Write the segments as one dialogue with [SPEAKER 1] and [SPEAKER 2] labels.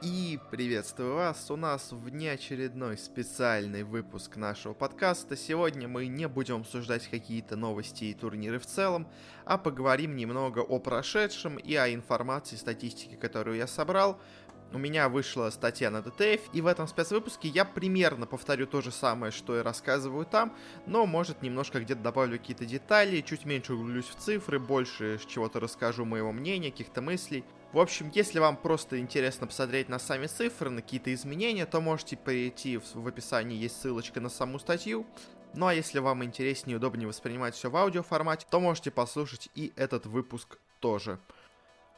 [SPEAKER 1] И приветствую вас, у нас внеочередной специальный выпуск нашего подкаста. Сегодня мы не будем обсуждать какие-то новости и турниры в целом, а поговорим немного о прошедшем и о информации, статистике, которую я собрал. У меня вышла статья на DTF, и в этом спецвыпуске я примерно повторю то же самое, что и рассказываю там, но, может, немножко где-то добавлю какие-то детали, чуть меньше углублюсь в цифры, больше чего-то расскажу моего мнения, каких-то мыслей. В общем, если вам просто интересно посмотреть на сами цифры, на какие-то изменения, то можете перейти в, описании, есть ссылочка на саму статью. Ну а если вам интереснее и удобнее воспринимать все в аудиоформате, то можете послушать и этот выпуск тоже.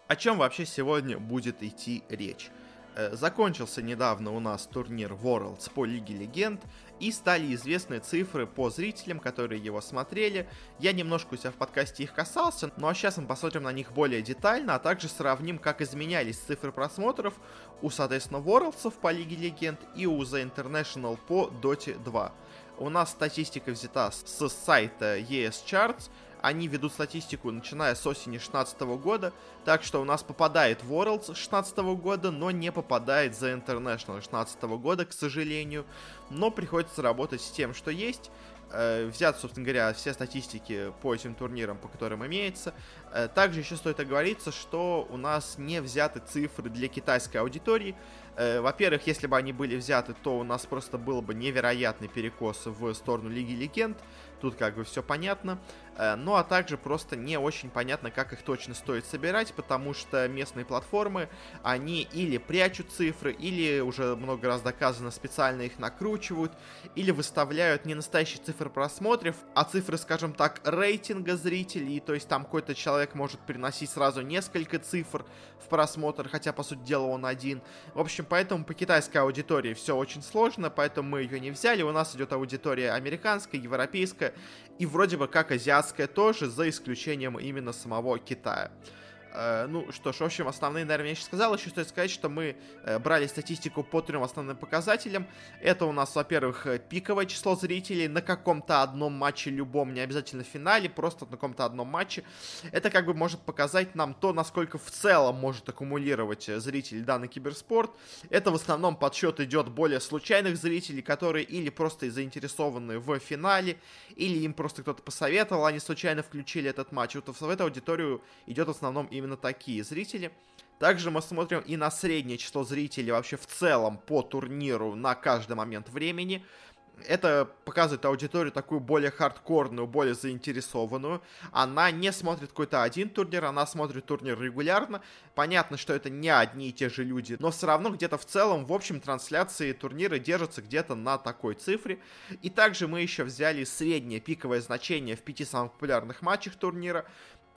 [SPEAKER 1] О чем вообще сегодня будет идти речь? Э, закончился недавно у нас турнир Worlds по Лиге Легенд, и стали известны цифры по зрителям, которые его смотрели. Я немножко у себя в подкасте их касался, ну а сейчас мы посмотрим на них более детально, а также сравним, как изменялись цифры просмотров у, соответственно, Worlds по Лиге Легенд и у The International по Dota 2. У нас статистика взята с сайта ES Charts, они ведут статистику, начиная с осени 2016 года, так что у нас попадает Worlds 2016 года, но не попадает The International 2016 года, к сожалению. Но приходится работать с тем, что есть. Э, взят, собственно говоря, все статистики по этим турнирам, по которым имеется. Э, также еще стоит оговориться, что у нас не взяты цифры для китайской аудитории. Э, во-первых, если бы они были взяты, то у нас просто был бы невероятный перекос в сторону Лиги Легенд. Тут как бы все понятно. Э, ну а также просто не очень понятно, как их точно стоит собирать, потому что местные платформы, они или прячут цифры, или уже много раз доказано специально их накручивают, или выставляют не настоящие цифры просмотров, а цифры, скажем так, рейтинга зрителей, то есть там какой-то человек может переносить сразу несколько цифр в просмотр, хотя по сути дела он один. В общем, поэтому по китайской аудитории все очень сложно, поэтому мы ее не взяли, у нас идет аудитория американская, европейская, и вроде бы как азиатская тоже, за исключением именно самого Китая. Э, ну что ж, в общем, основные, наверное, я сейчас сказал. Еще стоит сказать, что мы э, брали статистику по трем основным показателям. Это у нас, во-первых, э, пиковое число зрителей на каком-то одном матче, любом, не обязательно в финале, просто на каком-то одном матче. Это как бы может показать нам то, насколько в целом может аккумулировать зритель данный киберспорт. Это в основном подсчет идет более случайных зрителей, которые или просто заинтересованы в финале, или им просто кто-то посоветовал, они случайно включили этот матч. Вот в эту аудиторию идет в основном и именно такие зрители. Также мы смотрим и на среднее число зрителей вообще в целом по турниру на каждый момент времени. Это показывает аудиторию такую более хардкорную, более заинтересованную. Она не смотрит какой-то один турнир, она смотрит турнир регулярно. Понятно, что это не одни и те же люди, но все равно где-то в целом, в общем, трансляции турнира держатся где-то на такой цифре. И также мы еще взяли среднее пиковое значение в пяти самых популярных матчах турнира.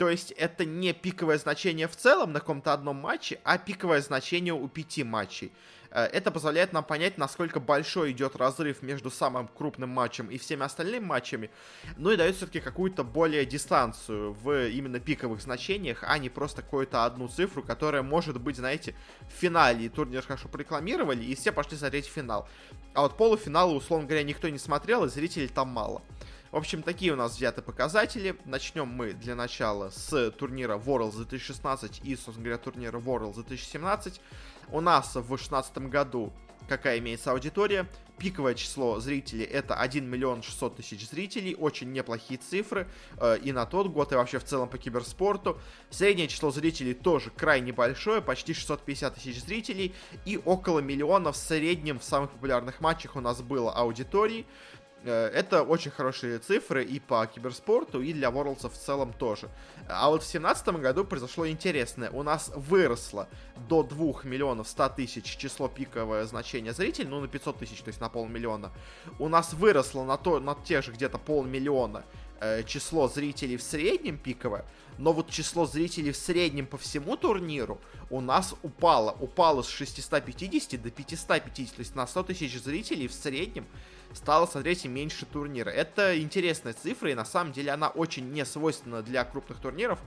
[SPEAKER 1] То есть это не пиковое значение в целом на каком-то одном матче, а пиковое значение у пяти матчей. Э, это позволяет нам понять, насколько большой идет разрыв между самым крупным матчем и всеми остальными матчами, ну и дает все-таки какую-то более дистанцию в именно пиковых значениях, а не просто какую-то одну цифру, которая может быть, знаете, в финале, и турнир хорошо рекламировали, и все пошли смотреть финал. А вот полуфиналы, условно говоря, никто не смотрел, и зрителей там мало. В общем, такие у нас взяты показатели. Начнем мы для начала с турнира Worlds 2016 и, собственно говоря, турнира Worlds 2017. У нас в 2016 году какая имеется аудитория. Пиковое число зрителей это 1 миллион 600 тысяч зрителей, очень неплохие цифры э, и на тот год, и вообще в целом по киберспорту. Среднее число зрителей тоже крайне большое, почти 650 тысяч зрителей, и около миллиона в среднем в самых популярных матчах у нас было аудитории. Э, это очень хорошие цифры и по киберспорту, и для Worlds в целом тоже. А вот в 2017 году произошло интересное. У нас выросло до 2 миллионов 100 тысяч число пиковое значение зрителей, ну на 500 тысяч, то есть на полмиллиона. У нас выросло на, то, на те же где-то полмиллиона э, число зрителей в среднем пиковое, но вот число зрителей в среднем по всему турниру у нас упало. Упало с 650 до 550, то есть на 100 тысяч зрителей в среднем стало смотреть меньше турнира. Это интересная цифра, и на самом деле она очень не свойственна для крупных турниров,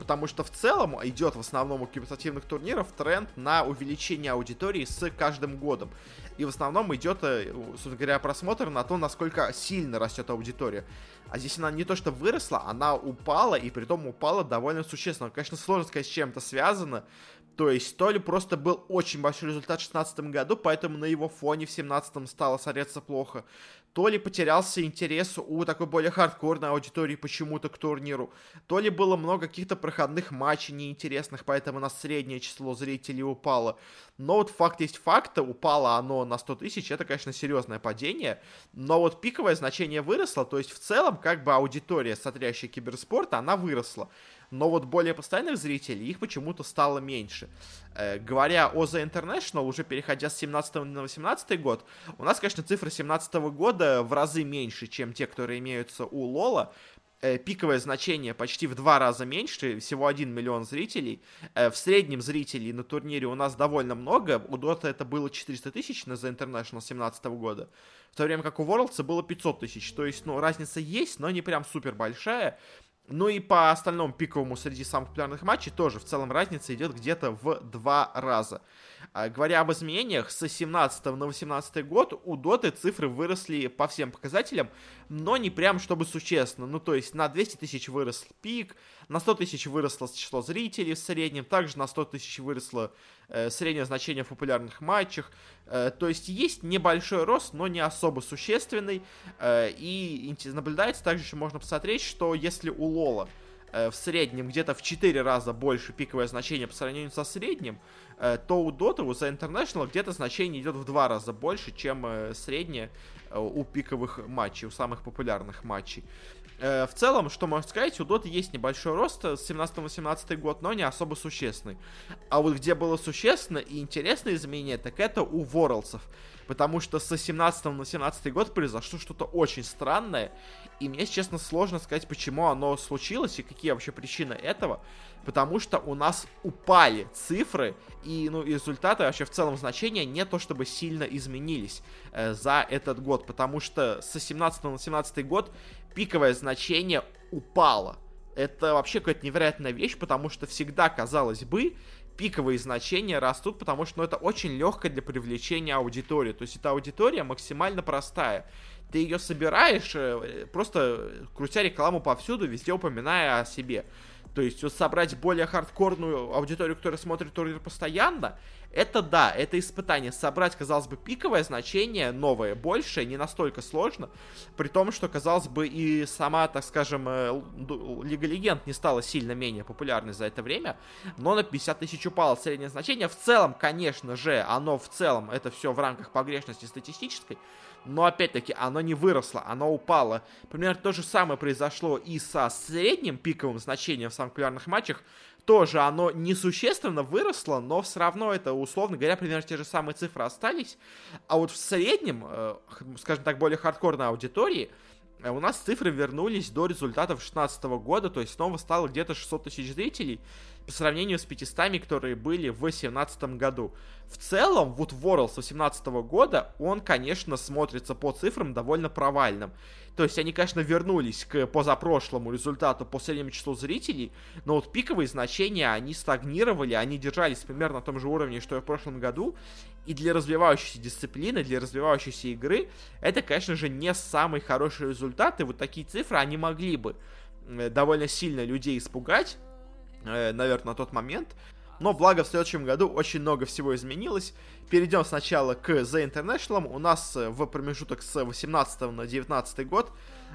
[SPEAKER 1] потому что в целом идет в основном у киберспортивных турниров тренд на увеличение аудитории с каждым годом. И в основном идет, э, собственно говоря, просмотр на то, насколько сильно растет аудитория. А здесь она не то что выросла, она упала, и при том упала довольно существенно. Конечно, сложно сказать, с чем это связано, То есть то ли просто был очень большой результат в 2016 году, поэтому на его фоне в 2017 стало смотреться плохо, то ли потерялся интерес у такой более хардкорной аудитории почему-то к турниру, то ли было много каких-то проходных матчей неинтересных, поэтому на среднее число зрителей упало. Но вот факт есть факт, упало оно на 100 тысяч, это, конечно, серьезное падение, но вот пиковое значение выросло, то есть в целом как бы аудитория, смотрящая киберспорт, она выросла но вот более постоянных зрителей их почему-то стало меньше. Э, говоря о The International, уже переходя с 17 на 18 год, у нас, конечно, цифры 17 года в разы меньше, чем те, которые имеются у Лола, э, пиковое значение почти в два раза меньше, всего 1 миллион зрителей. Э, в среднем зрителей на турнире у нас довольно много. У Dota это было 400 тысяч на The International 17 года, в то время как у Worlds было 500 тысяч. То есть, ну, разница есть, но не прям супер большая. Ну и по остальному пиковому среди самых популярных матчей тоже в целом разница идет где-то в два раза. А, говоря об изменениях, с 17 на 18 год у Доты цифры выросли по всем показателям, но не прям чтобы существенно. Ну, то есть на 200 тысяч вырос пик, на 100 тысяч выросло число зрителей в среднем, также на 100 тысяч выросло среднее значение в популярных матчах. Э, то есть есть небольшой рост, но не особо существенный. Э, и наблюдается также еще можно посмотреть, что если у Лола э, в среднем где-то в 4 раза больше пиковое значение по сравнению со средним, э, то у Dota, у The International где-то значение идет в 2 раза больше, чем э, среднее у пиковых матчей, у самых популярных матчей. Э, в целом, что можно сказать, у Доты есть небольшой рост с 17-18 год, но не особо существенный. А вот где было существенно и интересное изменение, так это у Ворлсов. Потому что с 17 на 17 год произошло что-то очень странное. И мне, честно, сложно сказать, почему оно случилось и какие вообще причины этого потому что у нас упали цифры, и ну, результаты вообще в целом значения не то чтобы сильно изменились э, за этот год, потому что с 17 на 17 год пиковое значение упало. Это вообще какая-то невероятная вещь, потому что всегда, казалось бы, пиковые значения растут, потому что ну, это очень легко для привлечения аудитории. То есть эта аудитория максимально простая. Ты ее собираешь, э, просто крутя рекламу повсюду, везде упоминая о себе. То есть вот собрать более хардкорную аудиторию, которая смотрит турнир постоянно, это да, это испытание. Собрать, казалось бы, пиковое значение, новое, большее, не настолько сложно. При том, что, казалось бы, и сама, так скажем, э, Лига Легенд не стала сильно менее популярной за это время. Но на 50 тысяч упало среднее значение. В целом, конечно же, оно в целом, это все в рамках погрешности статистической но опять-таки оно не выросло, оно упало. Примерно то же самое произошло и со средним пиковым значением в самых матчах. Тоже оно несущественно выросло, но все равно это, условно говоря, примерно те же самые цифры остались. А вот в среднем, э, скажем так, более хардкорной аудитории, э, у нас цифры вернулись до результатов 2016 года, то есть снова стало где-то 600 тысяч зрителей по сравнению с 500, которые были в 2017 году. В целом, вот World с 2018 года, он, конечно, смотрится по цифрам довольно провальным. То есть они, конечно, вернулись к позапрошлому результату по среднему числу зрителей, но вот пиковые значения, они стагнировали, они держались примерно на том же уровне, что и в прошлом году. И для развивающейся дисциплины, для развивающейся игры, это, конечно же, не самый хороший результат. И вот такие цифры, они могли бы э, довольно сильно людей испугать, э, наверное, на тот момент. Но благо в следующем году очень много всего изменилось. Перейдем сначала к The International. У нас э, в промежуток с 18 на 19 год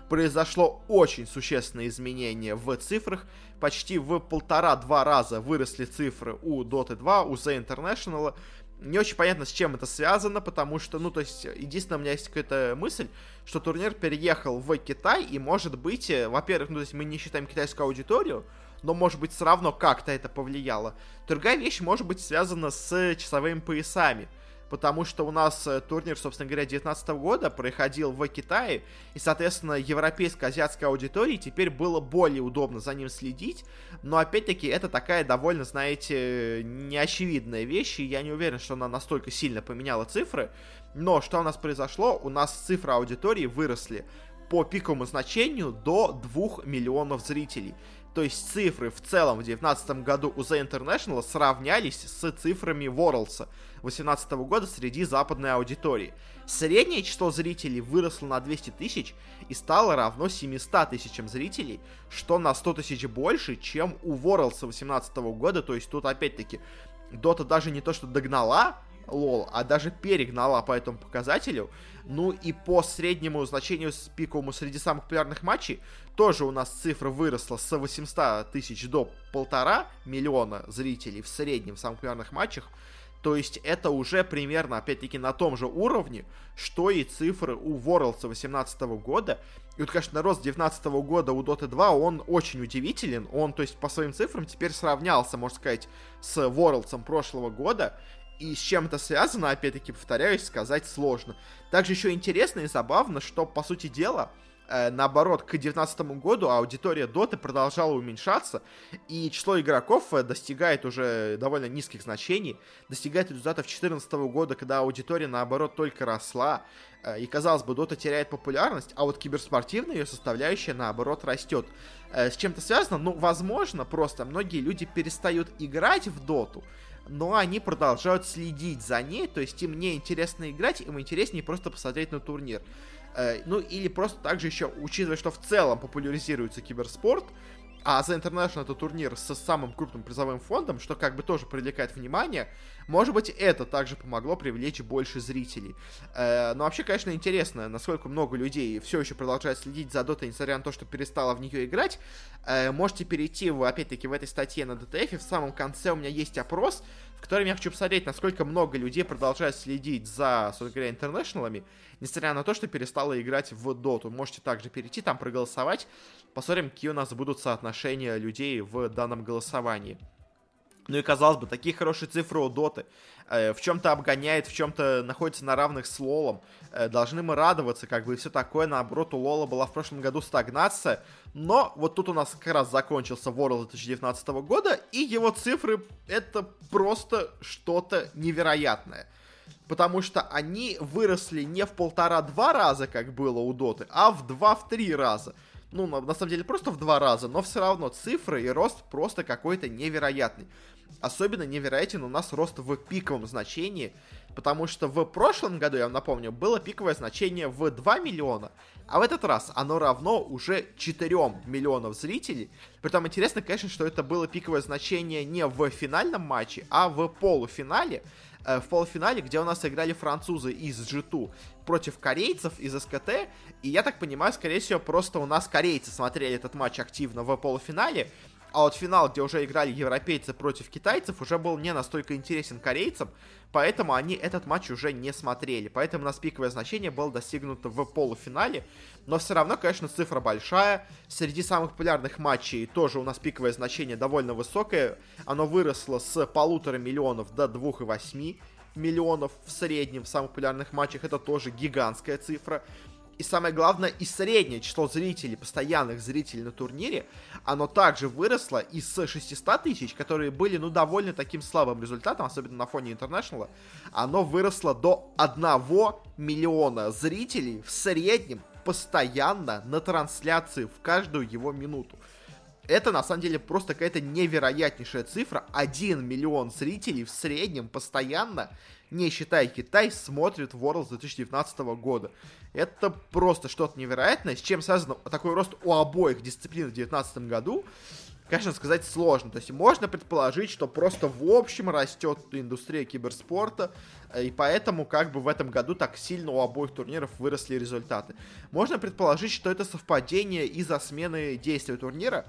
[SPEAKER 1] произошло очень существенное изменение в цифрах. Почти в полтора-два раза выросли цифры у Dota 2, у The International. Не очень понятно, с чем это связано, потому что, ну, то есть, единственное, у меня есть какая-то мысль, что турнир переехал в Китай, и, может быть, э, во-первых, ну, то есть, мы не считаем китайскую аудиторию, но, может быть, все равно как-то это повлияло. Другая вещь может быть связана с часовыми поясами. Потому что у нас э, турнир, собственно говоря, 2019 года проходил в Китае, и, соответственно, европейской, азиатской аудитории теперь было более удобно за ним следить, но, опять-таки, это такая довольно, знаете, неочевидная вещь, и я не уверен, что она настолько сильно поменяла цифры, но что у нас произошло? У нас цифры аудитории выросли по пиковому значению до 2 миллионов зрителей. То есть цифры в целом в 2019 году у The International сравнялись с цифрами Worlds 2018 года среди западной аудитории. Среднее число зрителей выросло на 200 тысяч и стало равно 700 тысячам зрителей, что на 100 тысяч больше, чем у Worlds 2018 года. То есть тут опять-таки Дота даже не то, что догнала лол, а даже перегнала по этому показателю. Ну и по среднему значению с пиковому среди самых популярных матчей тоже у нас цифра выросла с 800 тысяч до полтора миллиона зрителей в среднем в самых популярных матчах. То есть это уже примерно, опять-таки, на том же уровне, что и цифры у Worlds 2018 года. И вот, конечно, рост 2019 года у Dota 2, он очень удивителен. Он, то есть, по своим цифрам теперь сравнялся, можно сказать, с Worlds прошлого года. И с чем это связано, опять-таки, повторяюсь, сказать сложно. Также еще интересно и забавно, что, по сути дела, э, наоборот, к 2019 году аудитория Доты продолжала уменьшаться, и число игроков э, достигает уже довольно низких значений, достигает результатов 2014 года, когда аудитория, наоборот, только росла, э, и, казалось бы, Дота теряет популярность, а вот киберспортивная ее составляющая, наоборот, растет. Э, с чем-то связано? Ну, возможно, просто многие люди перестают играть в Доту, но они продолжают следить за ней, то есть им не интересно играть, им интереснее просто посмотреть на турнир. Э, ну или просто также еще, учитывая, что в целом популяризируется киберспорт, а The International это турнир с самым крупным призовым фондом, что как бы тоже привлекает внимание. Может быть, это также помогло привлечь больше зрителей. Э, но вообще, конечно, интересно, насколько много людей все еще продолжает следить за Dota, несмотря на то, что перестала в нее играть. Э, можете перейти, в, опять-таки, в этой статье на DTF. В самом конце у меня есть опрос, в котором я хочу посмотреть, насколько много людей продолжает следить за, собственно говоря, интернешналами, несмотря на то, что перестала играть в доту. Можете также перейти, там проголосовать. Посмотрим, какие у нас будут соотношения людей в данном голосовании. Ну и казалось бы, такие хорошие цифры у Доты. Э, в чем-то обгоняет, в чем-то находится на равных с Лолом. Э, должны мы радоваться, как бы и все такое. Наоборот, у Лола была в прошлом году стагнация. Но вот тут у нас как раз закончился World 2019 года, и его цифры это просто что-то невероятное. Потому что они выросли не в полтора-два раза, как было у Доты, а в два-в три раза ну, на, на самом деле, просто в два раза, но все равно цифры и рост просто какой-то невероятный. Особенно невероятен у нас рост в пиковом значении, потому что в прошлом году, я вам напомню, было пиковое значение в 2 миллиона, а в этот раз оно равно уже 4 миллионов зрителей. Притом интересно, конечно, что это было пиковое значение не в финальном матче, а в полуфинале, в полуфинале, где у нас играли французы из G2 против корейцев из СКТ. И я так понимаю, скорее всего, просто у нас корейцы смотрели этот матч активно в полуфинале. А вот финал, где уже играли европейцы против китайцев, уже был не настолько интересен корейцам, поэтому они этот матч уже не смотрели. Поэтому у нас пиковое значение было достигнуто в полуфинале. Но все равно, конечно, цифра большая. Среди самых популярных матчей тоже у нас пиковое значение довольно высокое. Оно выросло с полутора миллионов до двух и восьми миллионов в среднем в самых популярных матчах. Это тоже гигантская цифра. И самое главное, и среднее число зрителей, постоянных зрителей на турнире, оно также выросло из 600 тысяч, которые были, ну, довольно таким слабым результатом, особенно на фоне интернешнала, оно выросло до 1 миллиона зрителей в среднем постоянно на трансляции в каждую его минуту. Это на самом деле просто какая-то невероятнейшая цифра. 1 миллион зрителей в среднем постоянно не считая Китай, смотрит Worlds 2019 года. Это просто что-то невероятное, с чем связан такой рост у обоих дисциплин в 2019 году. Конечно, сказать сложно. То есть можно предположить, что просто в общем растет индустрия киберспорта, э, и поэтому как бы в этом году так сильно у обоих турниров выросли результаты. Можно предположить, что это совпадение из-за смены действия турнира,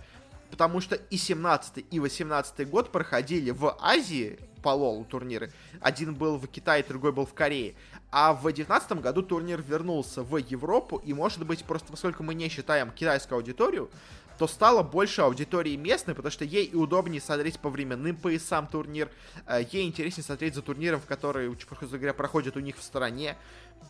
[SPEAKER 1] потому что и 17 и 18 год проходили в Азии, по лолу турниры. Один был в Китае, другой был в Корее. А в 2019 году турнир вернулся в Европу, и, может быть, просто поскольку мы не считаем китайскую аудиторию, то стало больше аудитории местной, потому что ей и удобнее смотреть по временным поясам турнир, э, ей интереснее смотреть за турниром, в который, говоря, проходит у них в стороне.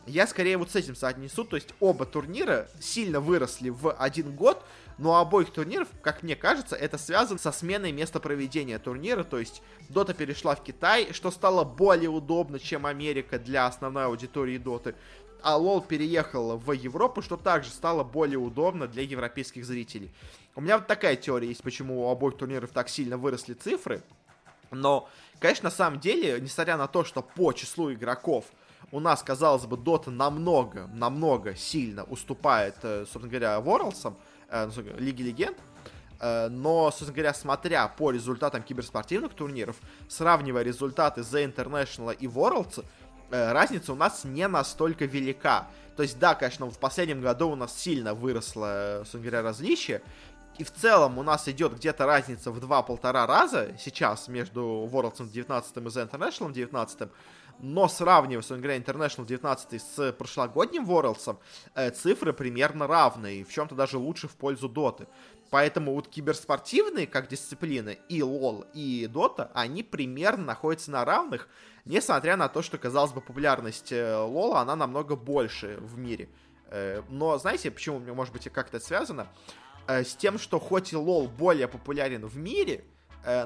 [SPEAKER 1] Я скорее вот с этим соотнесу, то есть оба турнира сильно выросли в один год, но обоих турниров, как мне кажется, это связано со сменой места проведения турнира, то есть Дота перешла в Китай, что стало более удобно, чем Америка для основной аудитории Доты, а Лол переехал в Европу, что также стало более удобно для европейских зрителей. У меня вот такая теория есть, почему у обоих турниров так сильно выросли цифры, но, конечно, на самом деле, несмотря на то, что по числу игроков у нас, казалось бы, Дота намного, намного сильно уступает, э, собственно говоря, Worlds, э, Лиги Легенд, Э, но, собственно говоря, смотря по результатам киберспортивных турниров, сравнивая результаты The International и Worlds, разница у нас не настолько велика. То есть, да, конечно, в последнем году у нас сильно выросло, собственно говоря, различие, и в целом у нас идет где-то разница в 2-1,5 раза сейчас между Worlds 19 и The International 19 но сравнивая, говоря, International 19 с прошлогодним Worlds, э, цифры примерно равные, в чем-то даже лучше в пользу Доты. Поэтому вот киберспортивные, как дисциплины, и LoL, и Dota, они примерно находятся на равных, несмотря на то, что, казалось бы, популярность э, она намного больше в мире. Э, но знаете, почему, может быть, как-то связано? Э, с тем, что хоть и LoL более популярен в мире,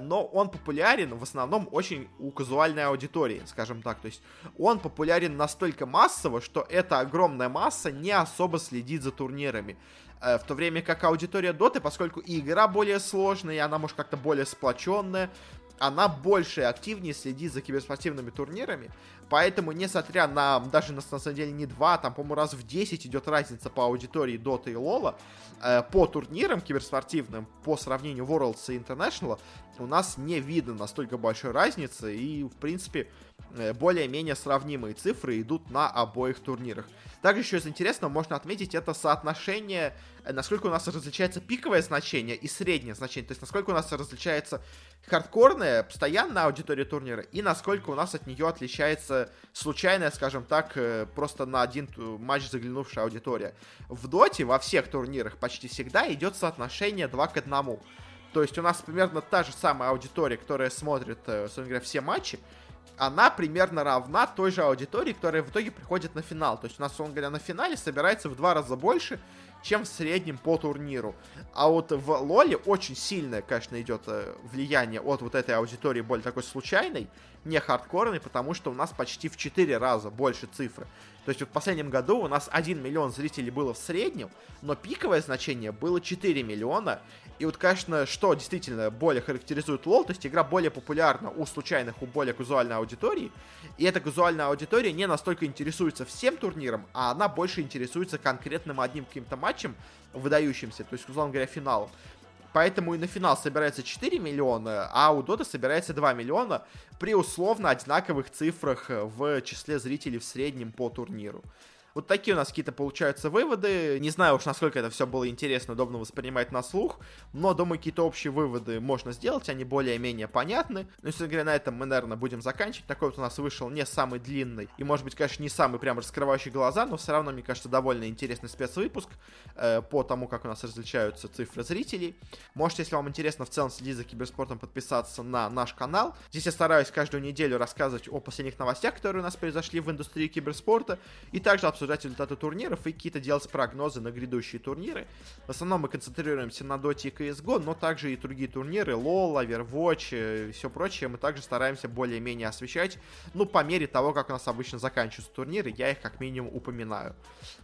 [SPEAKER 1] но он популярен в основном очень у казуальной аудитории, скажем так. То есть он популярен настолько массово, что эта огромная масса не особо следит за турнирами. Э, в то время как аудитория Доты, поскольку и игра более сложная, и она, может, как-то более сплоченная, она больше и активнее следит за киберспортивными турнирами, поэтому, несмотря на, даже на, самом деле не два, там, по-моему, раз в 10 идет разница по аудитории Доты и Лола, э, по турнирам киберспортивным, по сравнению Worlds и International, у нас не видно настолько большой разницы, и, в принципе, э, более-менее сравнимые цифры идут на обоих турнирах. Также еще из интересного можно отметить это соотношение, э, насколько у нас различается пиковое значение и среднее значение, то есть насколько у нас различается хардкорная, постоянная аудитория турнира и насколько у нас от нее отличается случайная, скажем так, э, просто на один матч заглянувшая аудитория. В доте во всех турнирах почти всегда идет соотношение 2 к 1. То есть у нас примерно та же самая аудитория, которая смотрит, э, собственно говоря, все матчи, она примерно равна той же аудитории, которая в итоге приходит на финал. То есть у нас, он говоря, на финале собирается в два раза больше, чем в среднем по турниру. А вот в Лоле очень сильное, конечно, идет э, влияние от вот этой аудитории более такой случайной, не хардкорной, потому что у нас почти в 4 раза больше цифры. То есть вот в последнем году у нас 1 миллион зрителей было в среднем, но пиковое значение было 4 миллиона. И вот, конечно, что действительно более характеризует лол, то есть игра более популярна у случайных, у более казуальной аудитории. И эта казуальная аудитория не настолько интересуется всем турниром, а она больше интересуется конкретным одним каким-то матчем, выдающимся, то есть, условно говоря, финалом. Поэтому и на финал собирается 4 миллиона, а у Дота собирается 2 миллиона при условно одинаковых цифрах в числе зрителей в среднем по турниру. Вот такие у нас какие-то получаются выводы. Не знаю уж, насколько это все было интересно, удобно воспринимать на слух, но, думаю, какие-то общие выводы можно сделать, они более-менее понятны. Ну, если говоря, на этом мы, наверное, будем заканчивать. Такой вот у нас вышел не самый длинный и, может быть, конечно, не самый прям раскрывающий глаза, но все равно, мне кажется, довольно интересный спецвыпуск э, по тому, как у нас различаются цифры зрителей. Можете, если вам интересно в целом следить за киберспортом, подписаться на наш канал. Здесь я стараюсь каждую неделю рассказывать о последних новостях, которые у нас произошли в индустрии киберспорта, и также результаты турниров и какие-то делать прогнозы на грядущие турниры. В основном мы концентрируемся на Dota и CSGO, но также и другие турниры, LoL, Overwatch и все прочее мы также стараемся более-менее освещать, ну, по мере того, как у нас обычно заканчиваются турниры, я их как минимум упоминаю.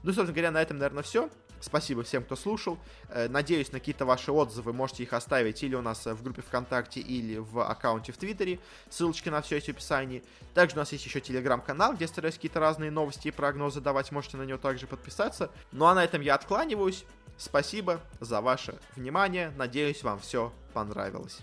[SPEAKER 1] Ну, собственно говоря, на этом, наверное, все. Спасибо всем, кто слушал. Э, надеюсь на какие-то ваши отзывы. Можете их оставить или у нас в группе ВКонтакте, или в аккаунте в Твиттере. Ссылочки на все есть в описании. Также у нас есть еще телеграм-канал, где стараюсь какие-то разные новости и прогнозы давать. Можете на него также подписаться. Ну а на этом я откланиваюсь. Спасибо за ваше внимание. Надеюсь, вам все понравилось.